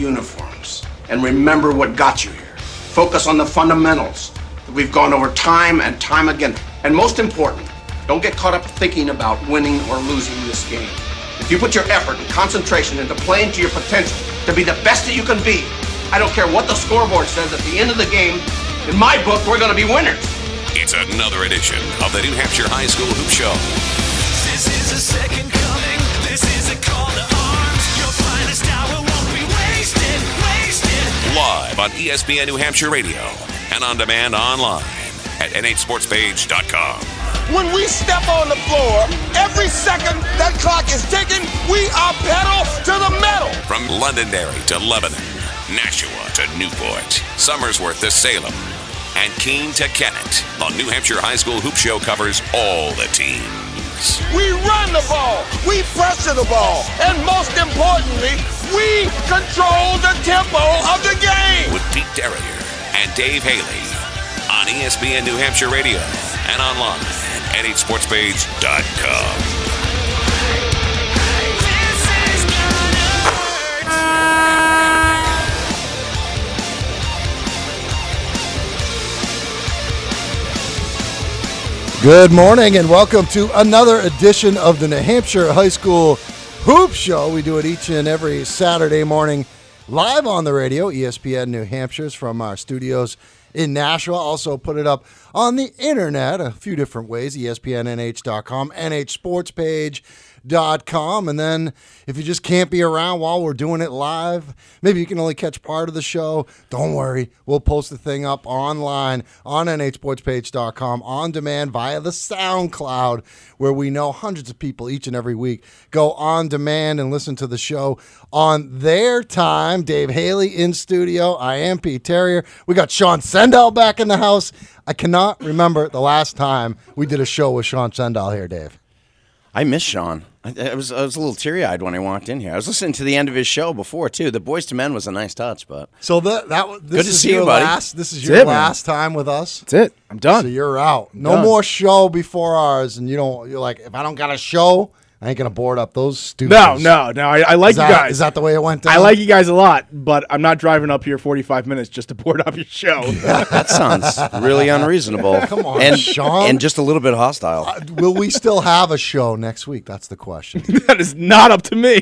uniforms and remember what got you here. Focus on the fundamentals that we've gone over time and time again. And most important, don't get caught up thinking about winning or losing this game. If you put your effort and concentration into playing to your potential to be the best that you can be, I don't care what the scoreboard says at the end of the game, in my book, we're going to be winners. It's another edition of the New Hampshire High School Hoop Show. This is a second coming. This is a call to Live on ESPN New Hampshire Radio and on demand online at nhsportspage.com. When we step on the floor, every second that clock is ticking, we are pedal to the metal. From Londonderry to Lebanon, Nashua to Newport, Somersworth to Salem, and Keene to Kennett, the New Hampshire High School Hoop Show covers all the teams. We run the ball, we pressure the ball, and most importantly, we control the tempo of the game. With Pete Derrier and Dave Haley on ESPN New Hampshire Radio and online at nhsportspage.com. This is. Good morning and welcome to another edition of the New Hampshire High School Hoop Show. We do it each and every Saturday morning live on the radio, ESPN New Hampshire's from our studios in Nashua. Also put it up on the internet a few different ways, ESPNNH.com, NH Sports page. And then if you just can't be around while we're doing it live maybe you can only catch part of the show. Don't worry we'll post the thing up online on nhsportspage.com on demand via the soundcloud where we know hundreds of people each and every week go on demand and listen to the show on their time. Dave haley in studio. I am pete terrier. We got sean sendall back in the house i cannot remember the last time we did a show with sean sendall here dave I miss Sean. I, I was I was a little teary eyed when I walked in here. I was listening to the end of his show before too. The Boyz II Men was a nice touch, but So that that was- this Good to is see you, your buddy. last. This is That's your it, man. last time with us. That's it. I'm done. So you're out. No Done. more show before ours, and you don't. You're like, if I don't got a show, I ain't gonna board up those stupid. no, no, no. I, I like Is you that, guys. is that the way it went down? I like you guys a lot, but I'm not driving up here 45 minutes just to board up your show. that sounds really unreasonable. Come on, and Sean. and just a little bit hostile. Uh, Will we still have a show next week? That's the question. that is not up to me.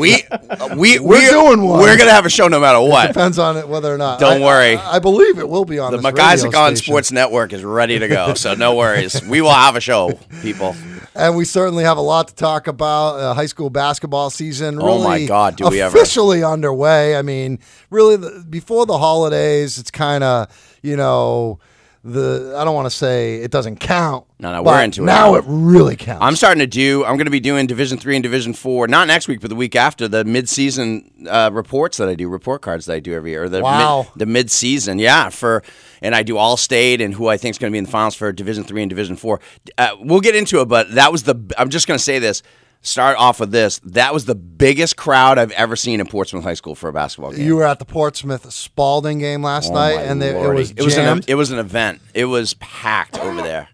we uh, we We're we- doing one. We're gonna have a show no matter what. Depends on it whether or not. Don't I- worry. I, I believe it will be on The this McIsaac on. Sports Network is ready to go, so no worries. We will have a show, people. And we certainly have a lot to talk about. Uh, high school basketball season really Oh my God, do we ever. officially underway. I mean, really, the, before the holidays, it's kind of you know the. I don't want to say it doesn't count. No, no, we're into it now. It really counts. I'm starting to do. I'm going to be doing Division Three and Division Four, not next week, but the week after. The mid-season uh, reports that I do, report cards that I do every year. The Wow. mid, the mid-season, yeah. For and I do all state and who I think is going to be in the finals for Division Three and Division Four. Uh, we'll get into it, but that was the. I'm just going to say this. Start off with this. That was the biggest crowd I've ever seen in Portsmouth High School for a basketball game. you were at the Portsmouth Spaulding game last Oh, night, and there, it was it was an it was an event. It was packed over there.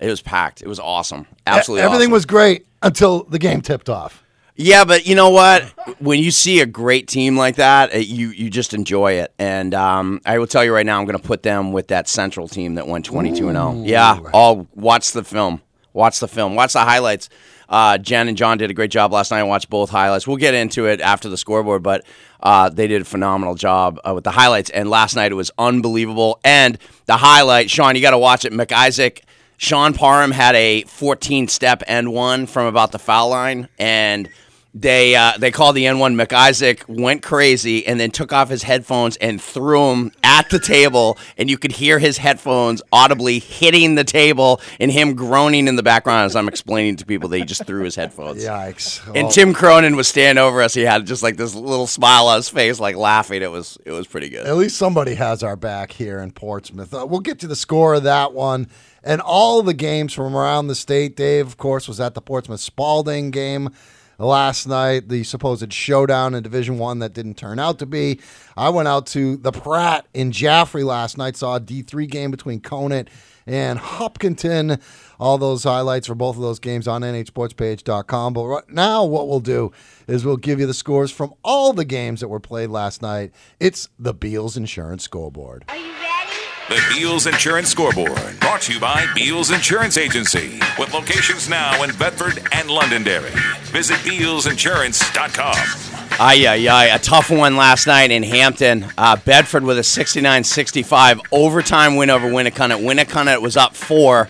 It was packed. It was awesome. Absolutely, Everything awesome. was great until the game tipped off. Yeah, but you know what? When you see a great team like that, uh, you you just enjoy it. And um, I will tell you right now, I'm going to put them with that Central team that won 22 and 0. Yeah, I'll watch the film. Watch the film. Watch the highlights. Uh, Jen and John did a great job last night. I watched both highlights. We'll get into it after the scoreboard, but uh, they did a phenomenal job uh, with the highlights. And last night it was unbelievable. And the highlight, Sean, you got to watch it. McIsaac Sean Parham had a 14 step end one from about the foul line, and they uh, they called the N1. McIsaac went crazy and then took off his headphones and threw them at the table, and you could hear his headphones audibly hitting the table and him groaning in the background as I'm explaining to people that he just threw his headphones. Yikes! And Oh. Tim Cronin was standing over us. He had just like this little smile on his face, like laughing. It was it was pretty good. At least somebody has our back here in Portsmouth. Uh, we'll get to the score of that one and all the games from around the state. Dave, of course, was at the Portsmouth Spaulding game last night, the supposed showdown in Division One that didn't turn out to be. I went out to the Pratt in Jaffrey last night, saw a D3 game between Conant and Hopkinton. All those highlights for both of those games on nhsportspage.com. But right now, what we'll do is we'll give you the scores from all the games that were played last night. It's the Beals Insurance Scoreboard. Are you ready? The Beals Insurance Scoreboard, brought to you by Beals Insurance Agency, with locations now in Bedford and Londonderry. Visit BealsInsurance.com. Ay, ay, ay. A tough one last night in Hampton. Uh, Bedford with a 69 65 overtime win over Winnacunnet. Winnacunnet was up four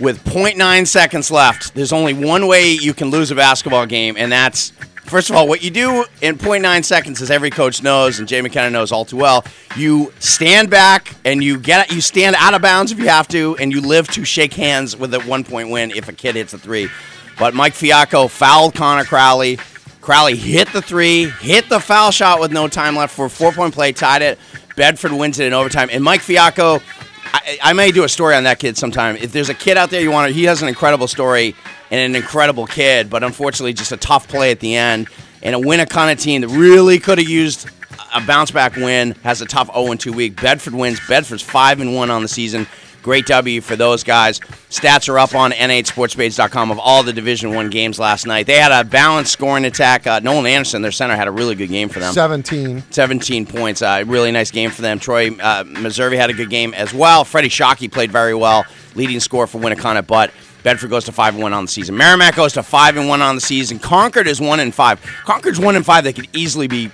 with 0.9 seconds left. There's only one way you can lose a basketball game, and that's First of all, what you do in 0.9 seconds, as every coach knows, and Jay McKenna knows all too well, you stand back and you get you stand out of bounds if you have to, and you live to shake hands with a one point win if a kid hits a three. But Mike Fiacco fouled Connor Crowley. Crowley hit the three, hit the foul shot with no time left for a four point play, tied it. Bedford wins it in overtime. And Mike Fiacco, I, I may do a story on that kid sometime. If there's a kid out there you want to, he has an incredible story and an incredible kid, but unfortunately just a tough play at the end. And a Winnacunnet team that really could have used a bounce back win has a tough 0 2 week. Bedford wins. Bedford's 5 and 1 on the season. Great W for those guys. Stats are up on nhsportspage.com of all the Division One games last night. They had a balanced scoring attack. Uh, Nolan Anderson, their center, had a really good game for them. 17. 17 points. Uh, really nice game for them. Troy uh, Missouri had a good game as well. Freddie Shockey played very well, leading scorer for Winnacunnet, but Bedford goes to five and one on the season. Merrimack goes to five and one on the season. Concord is one and five. Concord's one and five. They could easily be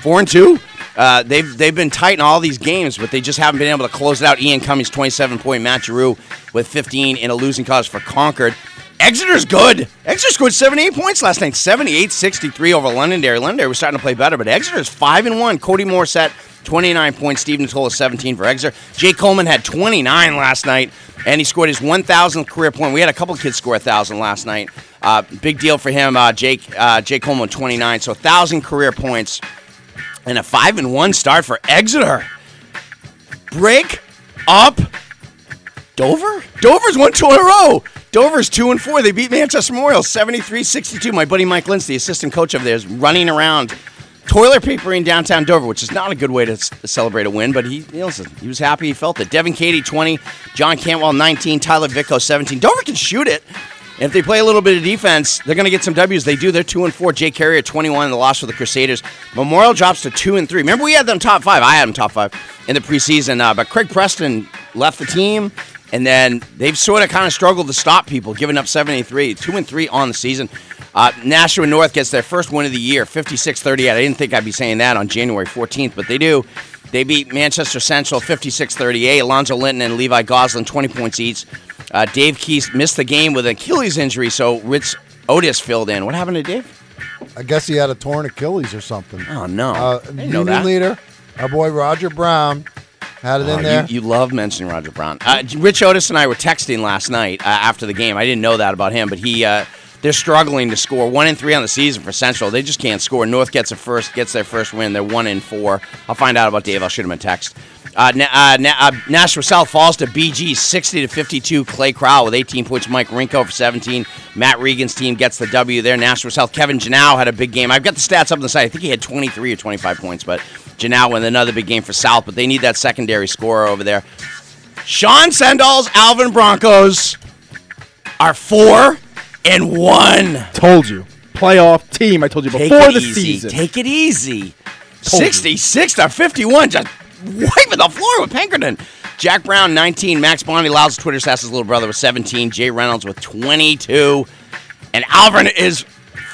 four and two. Uh, they've they've been tight in all these games, but they just haven't been able to close it out. Ian Cummings, 27 point. Matt Giroux with 15 in a losing cause for Concord. Exeter's good. Exeter scored 78 points last night, 78-63 over Londonderry. Londonderry was starting to play better, but Exeter's 5 and 1. Cody Morissette, 29 points. Steve Natola, 17 for Exeter. Jay Coleman had 29 last night, and he scored his 1,000th career point. We had a couple kids score 1,000 last night. Uh, big deal for him. Uh, Jake uh, Jay Coleman, 29. So 1,000 career points and a 5 and 1 start for Exeter. Break up Dover? Dover's won two in a row. Dover's two and four. They beat Manchester Memorial 73-62. My buddy Mike Lentz, the assistant coach there, is running around toilet paper in downtown Dover, which is not a good way to s- celebrate a win, but he, he was happy he felt it. Devin Cady, 20. John Cantwell, 19. Tyler Vicko, 17. Dover can shoot it. And if they play a little bit of defense, they're going to get some W's. They do. They're two and four. Jay at 21 in the loss for the Crusaders. Memorial drops to two and three. Remember, we had them top five. I had them top five in the preseason, uh, but Craig Preston left the team, and then they've sort of kind of struggled to stop people, giving up 73, two and three on the season. Uh, Nashua North gets their first win of the year, 56-38. I didn't think I'd be saying that on January 14th, but they do. They beat Manchester Central 56-38. Alonzo Linton and Levi Goslin 20 points each. Uh, Dave Keys missed the game with an Achilles injury, so Ritz Otis filled in. What happened to Dave? I guess he had a torn Achilles or something. Oh no, Uh, I didn't know union leader, our boy Roger Brown, had it Oh, in there. You, you love mentioning Roger Brown. Uh, Rich Otis and I were texting last night uh, after the game. I didn't know that about him, but he uh, they're struggling to score. One and three on the season for Central. They just can't score. North gets a first gets their first win. They're one and four. I'll find out about Dave. I'll shoot him a text. Uh, Na- uh, Na- uh, Nashua South falls to BG 60 to 52. Clay Crowell with 18 points. Mike Rinko for 17. Matt Regan's team gets the W there. Nashua South. Kevin Janau had a big game. I've got the stats up on the site. I think he had 23 or 25 points, but Janau with another big game for South. But they need that secondary scorer over there. Sean Sendall's Alvirne Broncos are four and one. Told you. Playoff team. I told you Take before the easy. season. Take it easy. Told you. 66 to 51, just wiping the floor with Pinkerton. Jack Brown, 19. Max Bondi, Loud's Twitter stats, his little brother, with 17. Jay Reynolds with 22. And Alvirne is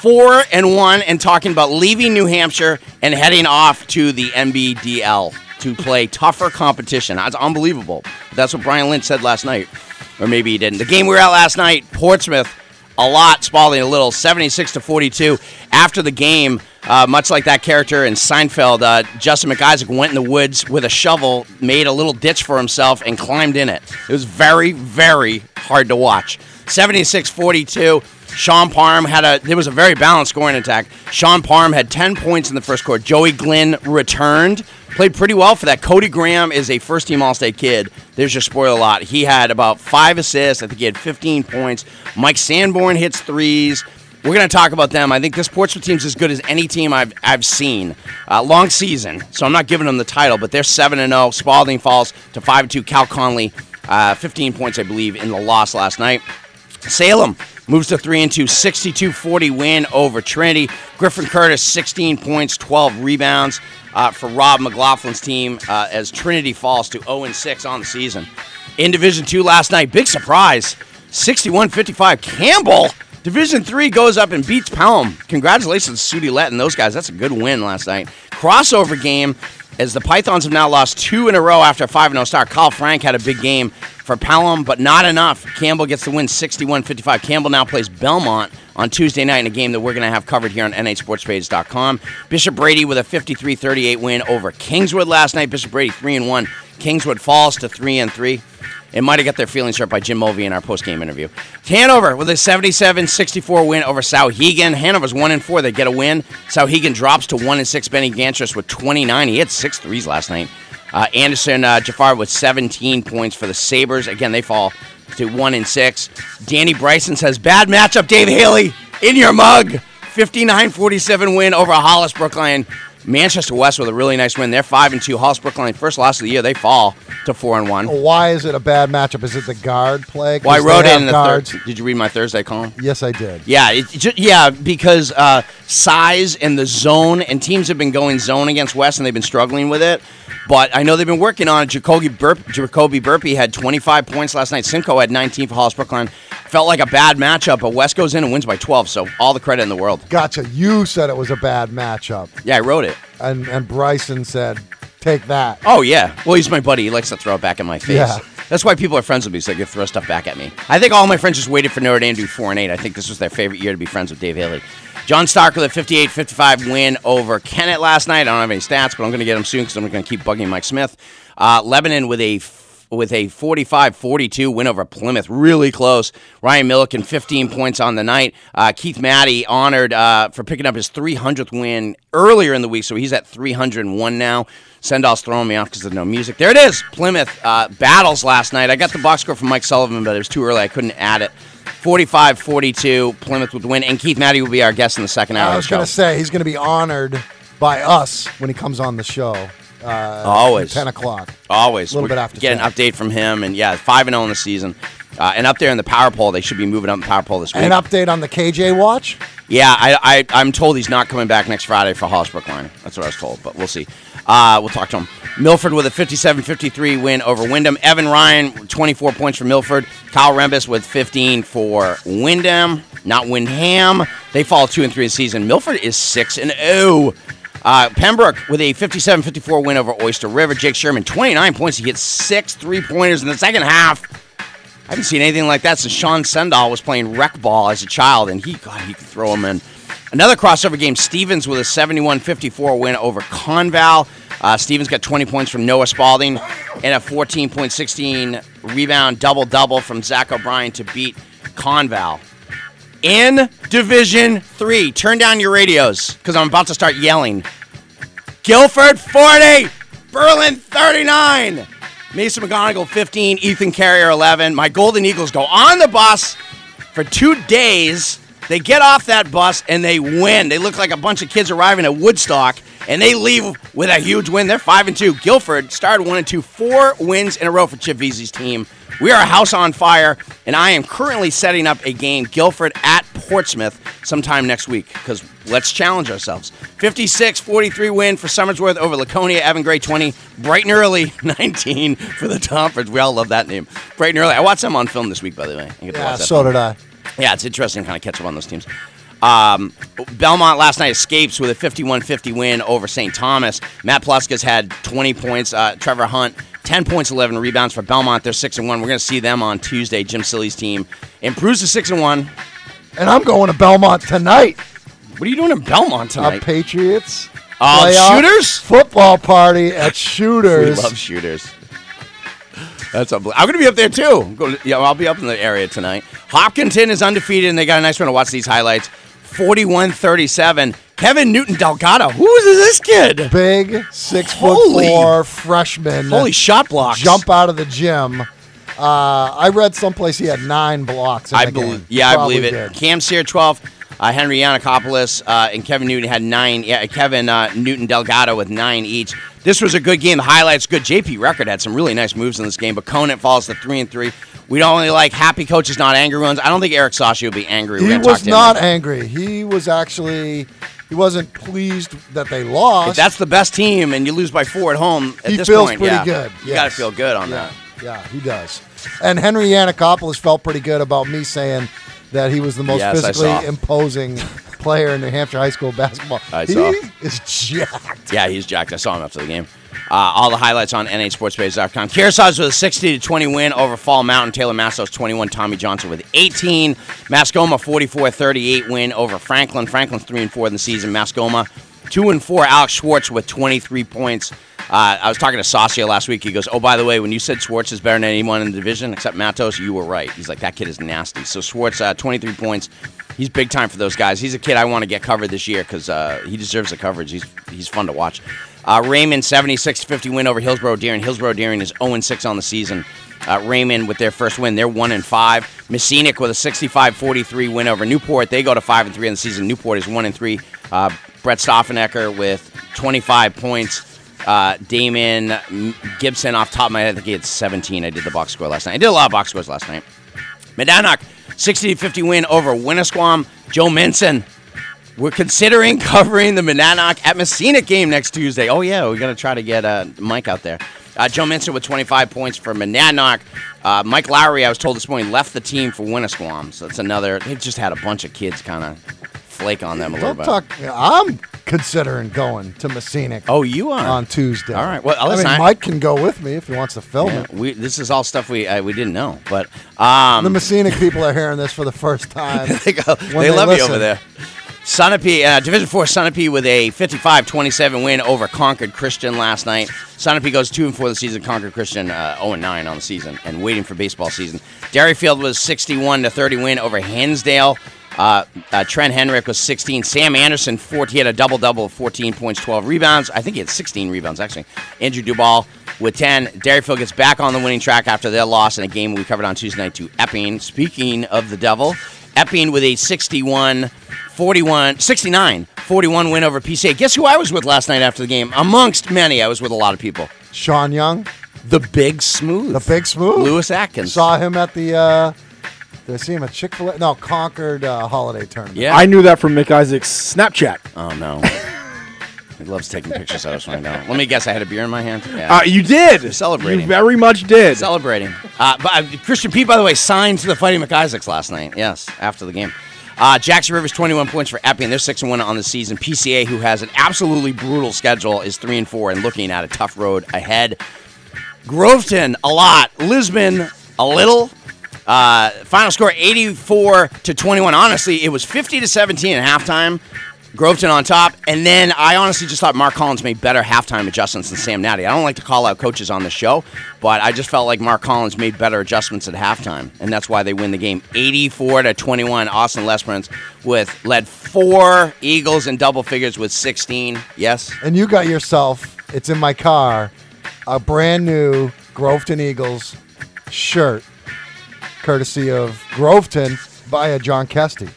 four and one and talking about leaving New Hampshire and heading off to the NBDL to play tougher competition. That's unbelievable. That's what Brian Lynch said last night. Or maybe he didn't. The game we were at last night, Portsmouth, a lot, Spaulding a little, 76 to 42. After the game, uh, much like that character in Seinfeld, uh, Justin McIsaac went in the woods with a shovel, made a little ditch for himself, and climbed in it. It was very, very hard to watch. 76 42. Sean Parham had a there was a very balanced scoring attack. Sean Parham had 10 points in the first quarter. Joey Glynn returned, played pretty well for that. Cody Graham is a first team All State kid. There's your spoiler lot. He had about five assists. I think he had 15 points. Mike Sanborn hits threes. We're going to talk about them. I think this Portsmouth team's as good as any team I've I've seen. Uh, long season, so I'm not giving them the title, but they're seven and zero. Spaulding falls to five two. Cal Conley, uh, 15 points, I believe, in the loss last night. Salem moves to 3 and 2, 62 40 win over Trinity. Griffin Curtis, 16 points, 12 rebounds uh, for Rob McLaughlin's team uh, as Trinity falls to 0 and 6 on the season. In Division 2 last night, big surprise 61 55. Campbell, Division 3 goes up and beats Pelham. Congratulations to Sudi Lett and those guys. That's a good win last night. Crossover game as the Pythons have now lost two in a row after a 5 0 start. Kyle Frank had a big game for Pelham, but not enough. Campbell gets the win 61 55. Campbell now plays Belmont on Tuesday night in a game that we're going to have covered here on NHSportsPage.com. Bishop Brady with a 53 38 win over Kingswood last night. Bishop Brady 3 and 1. Kingswood falls to 3 and 3. It might have got their feelings hurt by Jim Mulvey in our post-game interview. Hanover with a 77-64 win over Souhegan. Hanover's one and four. They get a win. Souhegan drops to one and six. Benny Gantris with 29. He had six threes last night. Uh, Anderson uh, Jafar with 17 points for the Sabers. Again, they fall to one and six. Danny Bryson says, "Bad matchup, Dave Haley in your mug." 59-47 win over Hollis Brookline. Manchester West with a really nice win. They're five and two. Hollis Brookline first loss of the year. They fall to four and one. Why is it a bad matchup? Is it the guard play? Well, I wrote it in the guards. third. Did you read my Thursday column? Yes, I did. Yeah, it, it ju- yeah, because uh, size and the zone, and teams have been going zone against West, and they've been struggling with it. But I know they've been working on it. Jacoby, Burp, Jacoby Burpee had 25 points last night. Simcoe had 19 for Hollis Brookline. Felt like a bad matchup, but West goes in and wins by 12, so all the credit in the world. Gotcha. You said it was a bad matchup, Yeah, I wrote it. and and Bryson said, "Take that." Oh, yeah. Well, he's my buddy. He likes to throw it back in my face. Yeah. That's why people are friends with me, so they can throw stuff back at me. I think all my friends just waited for Notre Dame to be 4 and 8. I think this was their favorite year to be friends with Dave Haley. John Stark with a 58 55 win over Kennett last night. I don't have any stats, but I'm going to get them soon because I'm going to keep bugging Mike Smith. Uh, Lebanon with a with a 45-42 win over Plymouth, really close. Ryan Milliken, 15 points on the night. Uh, Keith Matty honored uh, for picking up his 300th win earlier in the week, so he's at 301 now. Sendall's throwing me off because of no music. There it is. Plymouth uh, battles last night. I got the box score from Mike Sullivan, but it was too early. I couldn't add it. 45-42, Plymouth with the win, and Keith Matty will be our guest in the second hour. I was going to say he's going to be honored by us when he comes on the show. Uh, Always. ten o'clock. Always. A little We're- bit after Get an update from him, and yeah, five and zero in the season, uh, and up there in the power poll. They should be moving up in the power poll this week. An update on the KJ watch. yeah, I, I I'm told he's not coming back next Friday for Hollis Brookline. That's what I was told, but we'll see. Uh, we'll talk to him. Milford with a 57-53 win over Windham. Evan Ryan, 24 points for Milford. Kyle Rembus with 15 for Windham. Not Windham. They fall two and three in the season. Milford is six and zero. Uh, Pembroke with a 57-54 win over Oyster River. Jake Sherman, 29 points. He hit six three-pointers in the second half. I haven't seen anything like that since Sean Sendall was playing rec ball as a child, and he, God, he could throw them in. Another crossover game, Stevens with a 71-54 win over Conval. Uh, Stevens got 20 points from Noah Spalding and a 14.16 rebound double-double from Zach O'Brien to beat Conval. In Division 3, turn down your radios because I'm about to start yelling. Gilford 40, Berlin 39. Mason McGonigal 15, Ethan Carrier 11. My Golden Eagles go on the bus for two days. They get off that bus and they win. They look like a bunch of kids arriving at Woodstock and they leave with a huge win. They're 5 and 2. Gilford started 1 and 2, four wins in a row for Chip Veazey's team. We are a house on fire, and I am currently setting up a game, Gilford at Portsmouth, sometime next week, because let's challenge ourselves. 56 43 win for Somersworth over Laconia, Evan Gray 20, bright and early 19 for the Tompers. We all love that name. Bright and early. I watched them on film this week, by the way. I get to Yeah, so did I. yeah, it's interesting to kind of catch up on those teams. Um, Belmont last night escapes with a 51-50 win over St. Thomas. Matt Pluskas had 20 points. Uh, Trevor Hunt, 10 points, 11 rebounds for Belmont. They're 6 and 1. We're going to see them on Tuesday. Jim Silly's team improves to 6 and 1. And I'm going to Belmont tonight. What are you doing in Belmont tonight? Patriots. Playoff shooters? Football party at Shooters. We love shooters. That's unbelievable. I'm going to be up there too. To- yeah, I'll be up in the area tonight. Hopkinton is undefeated, and they got a nice one to watch these highlights. 41-37. Kevin Newton Delgado. Who is this kid? Big six foot Holy- four freshman. Holy shot blocks! jump out of the gym. Uh, I read someplace he had nine blocks. I believe. game. Yeah, I believe it. did. Cam Sear 12. Uh, Henry Yanakopoulos uh, and Kevin Newton had nine. Yeah, Kevin uh, Newton Delgado with nine each. This was a good game. The highlights good. JP Record had some really nice moves in this game, but Conant falls to three and three. We don't only like happy coaches, not angry ones. I don't think Eric Saucier will be angry. He was not angry. He was actually he wasn't pleased that they lost. If that's the best team and you lose by four at home, at he this feels point, pretty yeah, good. You got to feel good on yeah. that. Yeah, he does. And Henry Yanakopoulos felt pretty good about me saying that he was the most Yes, physically imposing player in New Hampshire high school basketball. I he saw. is jacked. Yeah, he's jacked. I saw him after the game. Uh, all the highlights on NHSportsPage.com. Kearsarge with a 60 to 20 win over Fall Mountain. Taylor Massos 21. Tommy Johnson with 18. Mascoma 44 38 win over Franklin. Franklin's 3 and 4 in the season. Mascoma 2 and 4. Alex Schwartz with 23 points. Uh, I was talking to Saucier last week. He goes, "Oh, by the way, when you said Schwartz is better than anyone in the division except Matos, you were right." He's like, "That kid is nasty." So Schwartz, uh, 23 points. He's big time for those guys. He's a kid I want to get covered this year because uh, he deserves the coverage. He's he's fun to watch. Uh, Raymond 76-50 win over Hillsborough Deering. Hillsborough Deering is 0 6 on the season. Uh, Raymond with their first win, they're one and five. Mascenic with a 65-43 win over Newport. They go to five and three on the season. Newport is one and three. Uh, Brett Stoffenecker with 25 points. Uh, Damon Gibson off top of my head, I think he had 17. I did the box score last night. I did a lot of box scores last night. Monadnock, 60 50 win over Winnisquam. Joe Minson, we're considering covering the Monadnock at Mascenic game next Tuesday. Oh, yeah, we're going to try to get uh, Mike out there. Uh, Joe Minson with 25 points for Monadnock. Uh, Mike Lowry, I was told this morning, left the team for Winnisquam. So that's another. They've just had a bunch of kids kind of flake on them a little Don't bit. talk. I'm considering going to Mascenic. Oh, you are? on Tuesday. All right. Well, I mean, I- Mike can go with me if he wants to film Yeah, it. we, this is all stuff we uh, we didn't know. But um, The Mascenic people are hearing this for the first time. they, go, when they love listen. you over there. Sunapee, uh, Division Four Sunapee with a 55-27 win over Concord Christian last night. Sunapee goes two and four the season. Concord Christian uh, 0 and nine on the season, and waiting for baseball season. Derryfield was 61 to 30 win over Hinsdale. Uh, uh, Trent Henrik was 16. Sam Anderson, 14. He had a double double of 14 points, 12 rebounds. I think he had 16 rebounds, actually. Andrew Dubal with 10. Derryfield gets back on the winning track after their loss in a game we covered on Tuesday night to Epping. Speaking of the devil, Epping with a 61 41, 69 41 win over PCA. Guess who I was with last night after the game? Amongst many, I was with a lot of people. Sean Young, The Big Smooth. the big smooth. Lewis Atkins. Saw him at the. Uh, did I see him at Chick Fil A? No, Concord uh, holiday tournament. Yeah. I knew that from McIsaac's Snapchat. oh, no. he loves taking pictures of us right now. Let me guess, I had a beer in my hand? Yeah. Uh, you did. Celebrating. You very much did. Celebrating. Uh, but, uh, Christian Pete, by the way, signed to the Fighting McIsaacs last night. Yes, after the game. Uh, Jackson Rivers, 21 points for Epping. They're 6 and 1 on the season. PCA, who has an absolutely brutal schedule, is 3 and 4 and looking at a tough road ahead. Groveton, a lot. Lisbon, a little. Uh, final score 84 to 21. Honestly, it was 50 to 17 at halftime. Groveton on top, and then I honestly just thought Mark Collins made better halftime adjustments than Sam Natty. I don't like to call out coaches on the show, but I just felt like Mark Collins made better adjustments at halftime, and that's why they win the game, 84 to 21. Austin Lesperance with led four Eagles in double figures with 16. Yes, And you got yourself, it's in my car, a brand new Groveton Eagles shirt, courtesy of Groveton via John Kesty.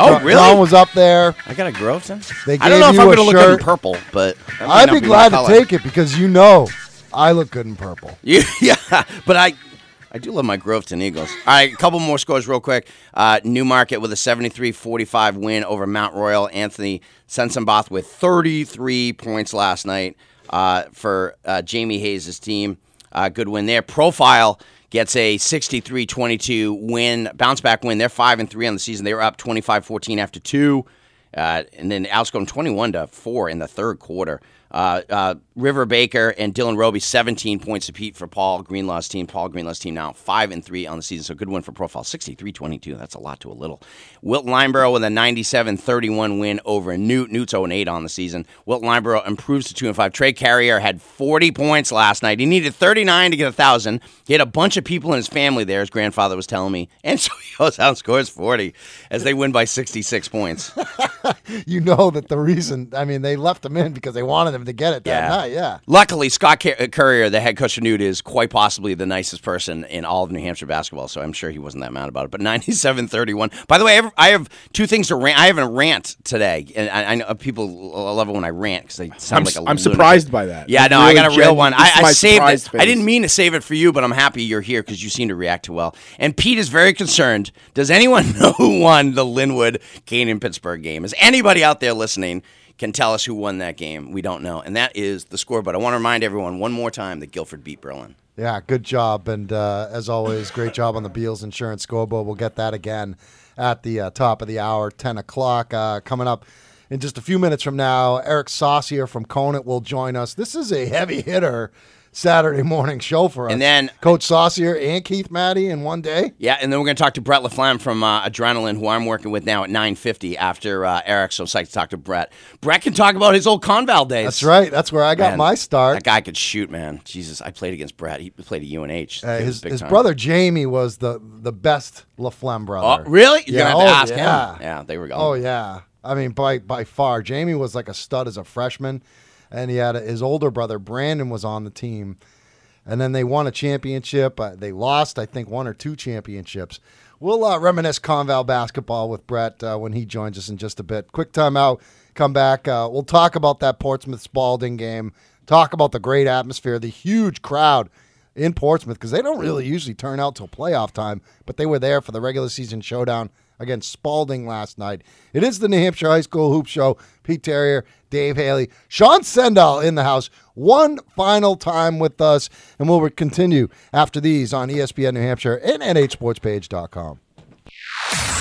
Oh, John- really? John was up there. I got a Groveton. They I don't know gave if I'm going to look good in purple, but I'd be glad to take it because you know I look good in purple. Yeah, yeah, but I, I do love my Groveton Eagles. All right, a couple more scores real quick. Uh, Newmarket with a 73-45 win over Mount Royal. Anthony Sensenboth with 33 points last night uh, for uh, Jamie Hayes' team. Uh, good win there. Profile gets a 63-22 win, bounce back win. They're 5 and 3 on the season. They were up 25-14 after 2. Uh, and then outscored 21 to 4 in the third quarter. Uh, uh, River Baker and Dylan Roby, 17 points apiece for Paul Greenlaw's team. Paul Greenlaw's team now 5 and 3 on the season, so good win for Profile. 63 22. That's a lot to a little. Wilton Lyndeborough with a 97 31 win over Nute. Nute's 0 8 on the season. Wilton Lyndeborough improves to 2 and 5. Trey Carrier had 40 points last night. He needed 39 to get a 1,000. He had a bunch of people in his family there, his grandfather was telling me. And so he goes out and scores 40 as they win by 66 points. You know that the reason, I mean, they left him in because they wanted him him to get it that Yeah. night. Yeah. Luckily, Scott uh, Cur- Courier, the head coach of Nute, is quite possibly the nicest person in all of New Hampshire basketball. So I'm sure he wasn't that mad about it. But 97-31. By the way, I have, I have two things to rant. I have a rant today, and I, I know people love it when I rant because they sound I'm, like a I'm lunatic. surprised by that. Yeah, Like, no, I got a real one. I, I saved surprised it. I didn't mean to save it for you, but I'm happy you're here because you seem to react too well. And Pete is very concerned. Does anyone know who won the Linwood Canaan Pittsburg game? Is anybody out there listening can tell us who won that game? We don't know, and that is the score. But I want to remind everyone one more time that Gilford beat Berlin. Yeah, good job. And uh, as always, great job on the Beals Insurance scoreboard. We'll get that again at the uh, top of the hour, 10 o'clock. Uh, coming up in just a few minutes from now, Eric Saucier from Conant will join us. This is a heavy hitter Saturday morning show for us. And then- Coach Saucier and Keith Matty in one day. Yeah, and then we're going to talk to Brett LaFlamme from uh, Adrenaline, who I'm working with now at 9:50 after uh, Eric. So psyched to talk to Brett. Brett can talk about his old Conval days. That's right. That's where I got Man, my start. That guy could shoot, man. Jesus, I played against Brett. He played at UNH. Uh, his his time. brother Jamie was the the best LaFlamme brother. Oh, really? You're Yeah, gonna have to oh, ask yeah. him. Yeah, they were going. Oh yeah, I mean by by far, Jamie was like a stud as a freshman, and he had a, his older brother Brandon was on the team, and then they won a championship. Uh, they lost, I think, one or two championships. We'll uh, reminisce Conval basketball with Brett uh, when he joins us in just a bit. Quick timeout. Come back. Uh, we'll talk about that Portsmouth Spaulding game. Talk about the great atmosphere, the huge crowd in Portsmouth because they don't really usually turn out till playoff time, but they were there for the regular season showdown against Spaulding last night. It is the New Hampshire High School Hoop Show. Pete Terrier, Dave Haley, Sean Sendall in the house one final time with us, and we'll continue after these on ESPN New Hampshire and NHSportsPage.com.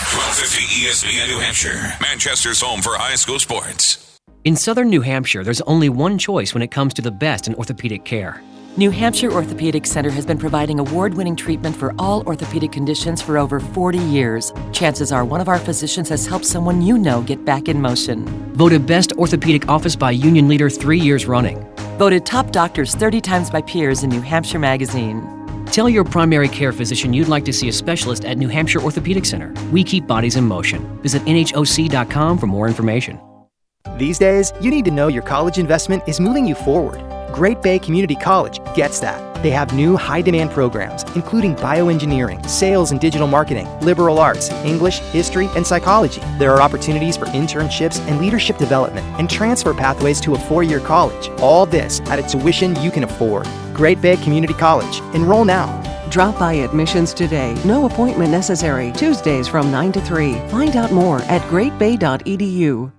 1250 ESPN New Hampshire, Manchester's home for high school sports. In southern New Hampshire, there's only one choice when it comes to the best in orthopedic care. New Hampshire Orthopedic Center has been providing award winning treatment for all orthopedic conditions for over 40 years. Chances are one of our physicians has helped someone you know get back in motion. Voted best orthopedic office by Union Leader three years running. Voted top doctors 30 times by peers in New Hampshire Magazine. Tell your primary care physician you'd like to see a specialist at New Hampshire Orthopedic Center. We keep bodies in motion. Visit NHOC.com for more information. These days, you need to know your college investment is moving you forward. Great Bay Community College gets that. They have new high demand programs, including bioengineering, sales and digital marketing, liberal arts, English, history, and psychology. There are opportunities for internships and leadership development, and transfer pathways to a four year college. All this at a tuition you can afford. Great Bay Community College. Enroll now. Drop by admissions today. No appointment necessary. Tuesdays from 9 to 3. Find out more at greatbay.edu.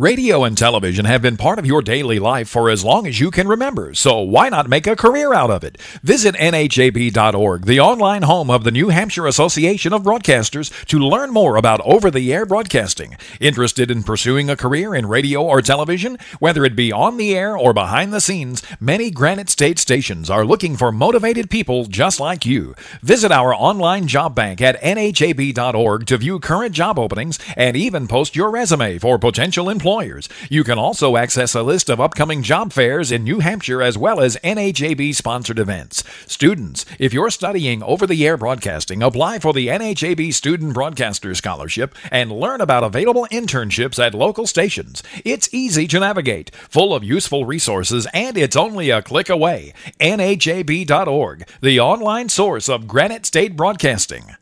Radio and television have been part of your daily life for as long as you can remember, so why not make a career out of it? Visit NHAB.org, the online home of the New Hampshire Association of Broadcasters, to learn more about over the air broadcasting. Interested in pursuing a career in radio or television? Whether it be on the air or behind the scenes, many Granite State stations are looking for motivated people just like you. Visit our online job bank at NHAB.org to view current job openings and even post your resume for potential employers. You can also access a list of upcoming job fairs in New Hampshire as well as NHAB sponsored events. Students, if you're studying over the air broadcasting, apply for the NHAB Student Broadcaster Scholarship and learn about available internships at local stations. It's easy to navigate, full of useful resources, and it's only a click away. NHAB.org, the online source of Granite State Broadcasting.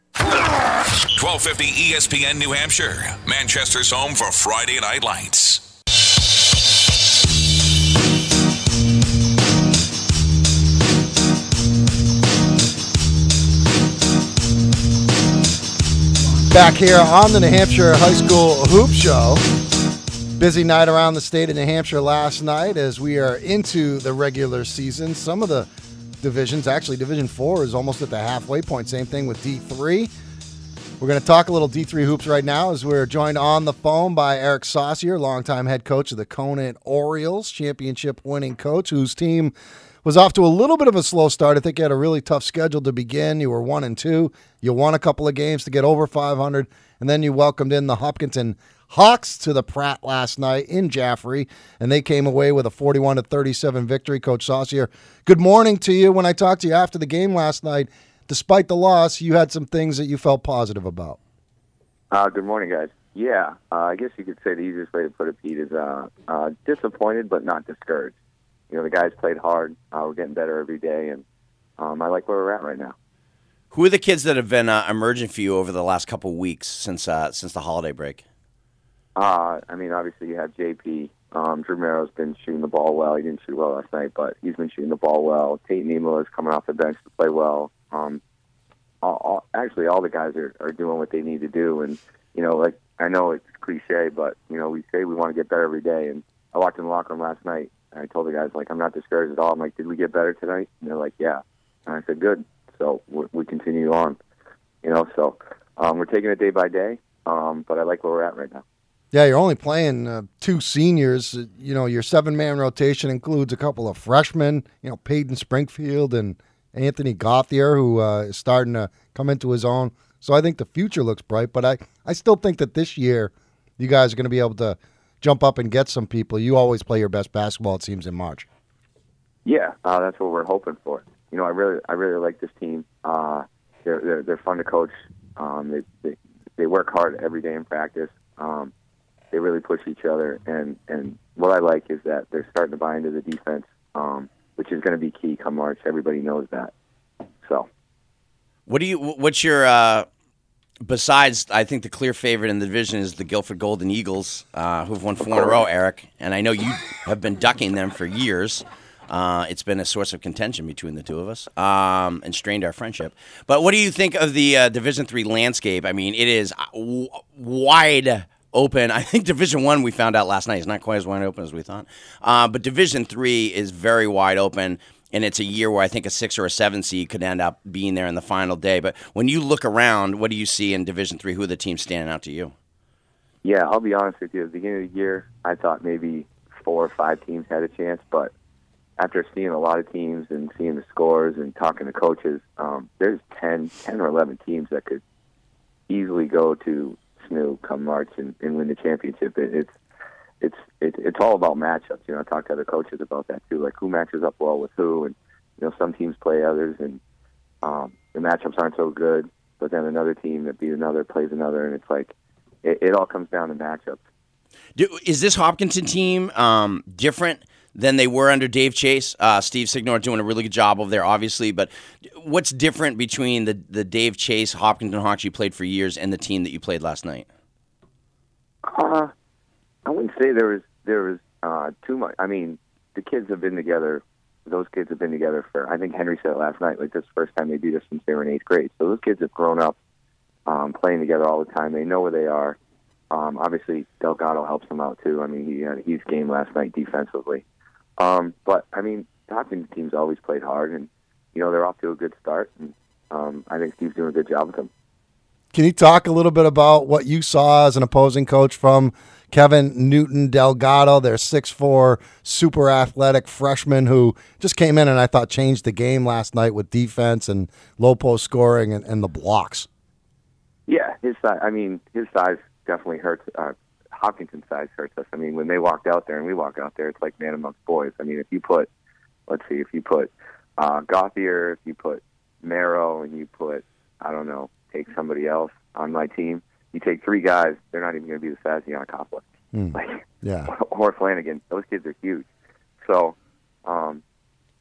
1250 ESPN New Hampshire, Manchester's home for Friday Night Lights. Back here on the New Hampshire High School Hoop Show. Busy night around the state of New Hampshire last night as we are into the regular season. Some of the divisions, actually, Division 4 is almost at the halfway point. Same thing with D3. We're going to talk a little D3 hoops right now as we're joined on the phone by Eric Saucier, longtime head coach of the Conant Orioles, championship winning coach, whose team was off to a little bit of a slow start. I think you had a really tough schedule to begin. You were one and two. You won a couple of games to get over 500, and then you welcomed in the Hopkinton Hawks to the Pratt last night in Jaffrey, and they came away with a 41 to 37 victory. Coach Saucier, good morning to you. When I talked to you after the game last night, despite the loss, you had some things that you felt positive about. Uh, good morning, guys. Yeah, uh, I guess you could say the easiest way to put it, Pete, is uh, uh, disappointed but not discouraged. You know, the guys played hard. Uh, we're getting better every day, and um, I like where we're at right now. Who are the kids that have been uh, emerging for you over the last couple weeks since uh, since the holiday break? Uh, I mean, obviously you have JP. Um, Drew Merrill's been shooting the ball well. He didn't shoot well last night, but he's been shooting the ball well. Tate Nemo is coming off the bench to play well. Um, all, all, actually, all the guys are, are doing what they need to do. And, you know, like, I know it's cliche, but, you know, we say we want to get better every day. And I walked in the locker room last night, and I told the guys, like, I'm not discouraged at all. I'm like, did we get better tonight? And they're like, yeah. And I said, good. So we, we continue on, you know, so um, we're taking it day by day, um, but I like where we're at right now. Yeah, you're only playing uh, two seniors. You know, your seven man rotation includes a couple of freshmen, you know, Peyton Springfield and Anthony Gauthier, who uh, is starting to come into his own. So I think the future looks bright, but I, I still think that this year you guys are going to be able to jump up and get some people. You always play your best basketball, it seems, in March. Yeah, uh, that's what we're hoping for. You know, I really, I really like this team. Uh, they're, they're they're fun to coach. Um, they, they they work hard every day in practice. Um, they really push each other, and and what I like is that they're starting to buy into the defense, which is going to be key come March. Everybody knows that. So, What do you? What's your? Uh, besides, I think the clear favorite in the division is the Gilford Golden Eagles, uh, who've won four in a row. Eric, and I know you have been ducking them for years. Uh, it's been a source of contention between the two of us, um, and strained our friendship. But what do you think of the uh, Division Three landscape? I mean, it is uh, w- wide open. I think Division One we found out last night is not quite as wide open as we thought, uh, but Division Three is very wide open. And it's a year where I think a six or a seven seed could end up being there in the final day. But when you look around, what do you see in Division Three? Who are the teams standing out to you? yeah, I'll be honest with you. At the beginning of the year, I thought maybe four or five teams had a chance, but after seeing a lot of teams and seeing the scores and talking to coaches, um, there's 10, 10 or 11 teams that could easily go to SNU come March and, and win the championship. It, it's it's it, it's all about matchups. You know, I talk to other coaches about that too, like who matches up well with who, and you know, some teams play others, and um, the matchups aren't so good. But then another team that beat another plays another, and it's like it, it all comes down to matchups. Do, is this Hopkinton team um, different than they were under Dave Chase? Uh, Steve Signor doing a really good job over there, obviously. But what's different between the, the Dave Chase Hopkinton Hawks you played for years and the team that you played last night? Uh, I wouldn't say there was there was uh, too much. I mean, the kids have been together. Those kids have been together for. I think Henry said it last night. Like this first time they beat us since they were in eighth grade. So those kids have grown up um, playing together all the time. They know where they are. Um, obviously, Delgado helps them out too. I mean, he had a huge game last night defensively. Um, but I mean, the Hopkins team's always played hard, and you know they're off to a good start. And um, I think Steve's doing a good job with them. Can you talk a little bit about what you saw as an opposing coach from Kevin Newton Delgado, their 6'4 super athletic freshman who just came in and I thought changed the game last night with defense and low post scoring and, and the blocks? Yeah, his size. I mean, his size definitely hurts. Uh, Hopkinton size hurts us. I mean, when they walked out there and we walk out there, it's like man amongst boys. I mean, if you put, let's see, if you put uh, Gauthier, if you put Marrow, and you put, I don't know, take somebody else on my team, you take three guys, they're not even going to be the size of Yanakopoulos. Hmm. Like, Yeah. or Flanagan. Those kids are huge. So, um,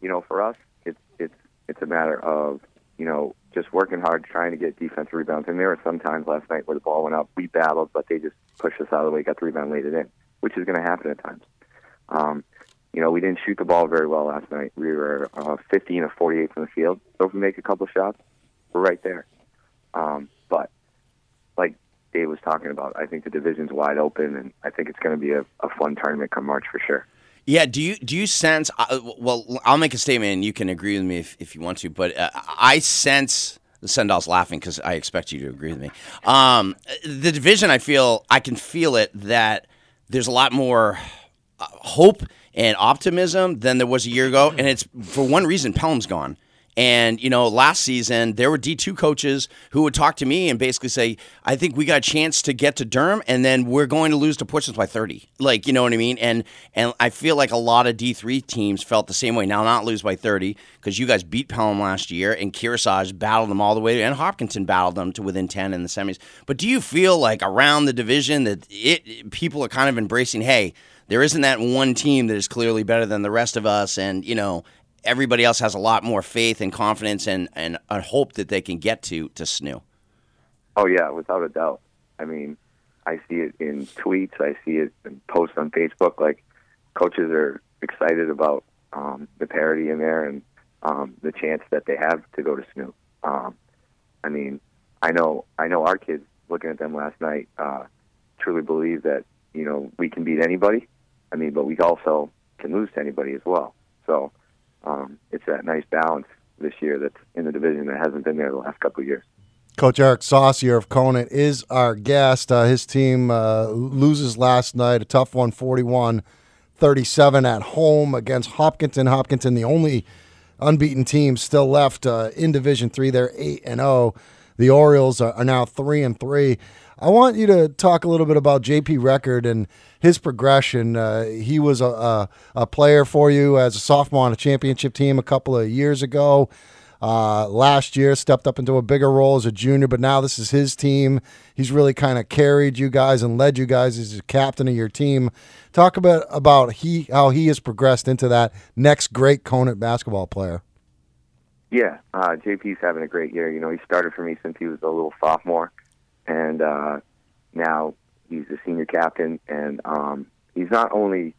you know, for us, it's it's it's a matter of you know just working hard, trying to get defensive rebounds. And there were some times last night where the ball went up, we battled, but they just pushed us out of the way, got the rebound, laid it in, which is going to happen at times. Um, you know, we didn't shoot the ball very well last night. We were uh, 15 of 48 from the field. So if we make a couple shots, we're right there. Um, but like Dave was talking about. I think the division's wide open, and I think it's going to be a, a fun tournament come March for sure. Yeah, do you do you sense? Uh, well, I'll make a statement, and you can agree with me if, if you want to. But uh, I sense the Sendall's laughing because I expect you to agree with me. Um, the division, I feel, I can feel it that there's a lot more uh, hope and optimism than there was a year ago, and it's for one reason: Pelham's gone. And you know, last season there were D two coaches who would talk to me and basically say, "I think we got a chance to get to Durham, and then we're going to lose to Portsmouth by 30." Like, you know what I mean? And and I feel like a lot of D three teams felt the same way. Now, not lose by 30 because you guys beat Pelham last year, and Kearsarge battled them all the way, and Hopkinton battled them to within 10 in the semis. But do you feel like around the division that it people are kind of embracing, hey? There isn't that one team that is clearly better than the rest of us, and you know everybody else has a lot more faith and confidence and, and a hope that they can get to to SNU. Oh yeah, without a doubt. I mean, I see it in tweets. I see it in posts on Facebook. Like coaches are excited about um, the parity in there and um, the chance that they have to go to SNU. Um, I mean, I know I know our kids looking at them last night uh, truly believe that you know we can beat anybody. I mean, but we also can lose to anybody as well. So um, it's that nice balance this year that's in the division that hasn't been there the last couple of years. Coach Eric Saucier of Conant is our guest. Uh, his team uh, loses last night, a tough one, 41 37 at home against Hopkinton. Hopkinton, the only unbeaten team still left uh, in Division Three. They're 8 and 0. The Orioles are, are now 3 and 3. I want you to talk a little bit about JP Record and his progression. Uh, he was a, a, a, player for you as a sophomore on a championship team a couple of years ago. Uh, last year, stepped up into a bigger role as a junior, but now this is his team. He's really kind of carried you guys and led you guys as a captain of your team. Talk about about he how he has progressed into that next great Conant basketball player. Yeah, uh, JP's having a great year. You know, he started for me since he was a little sophomore, and uh, now he's the senior captain, and um, he's not only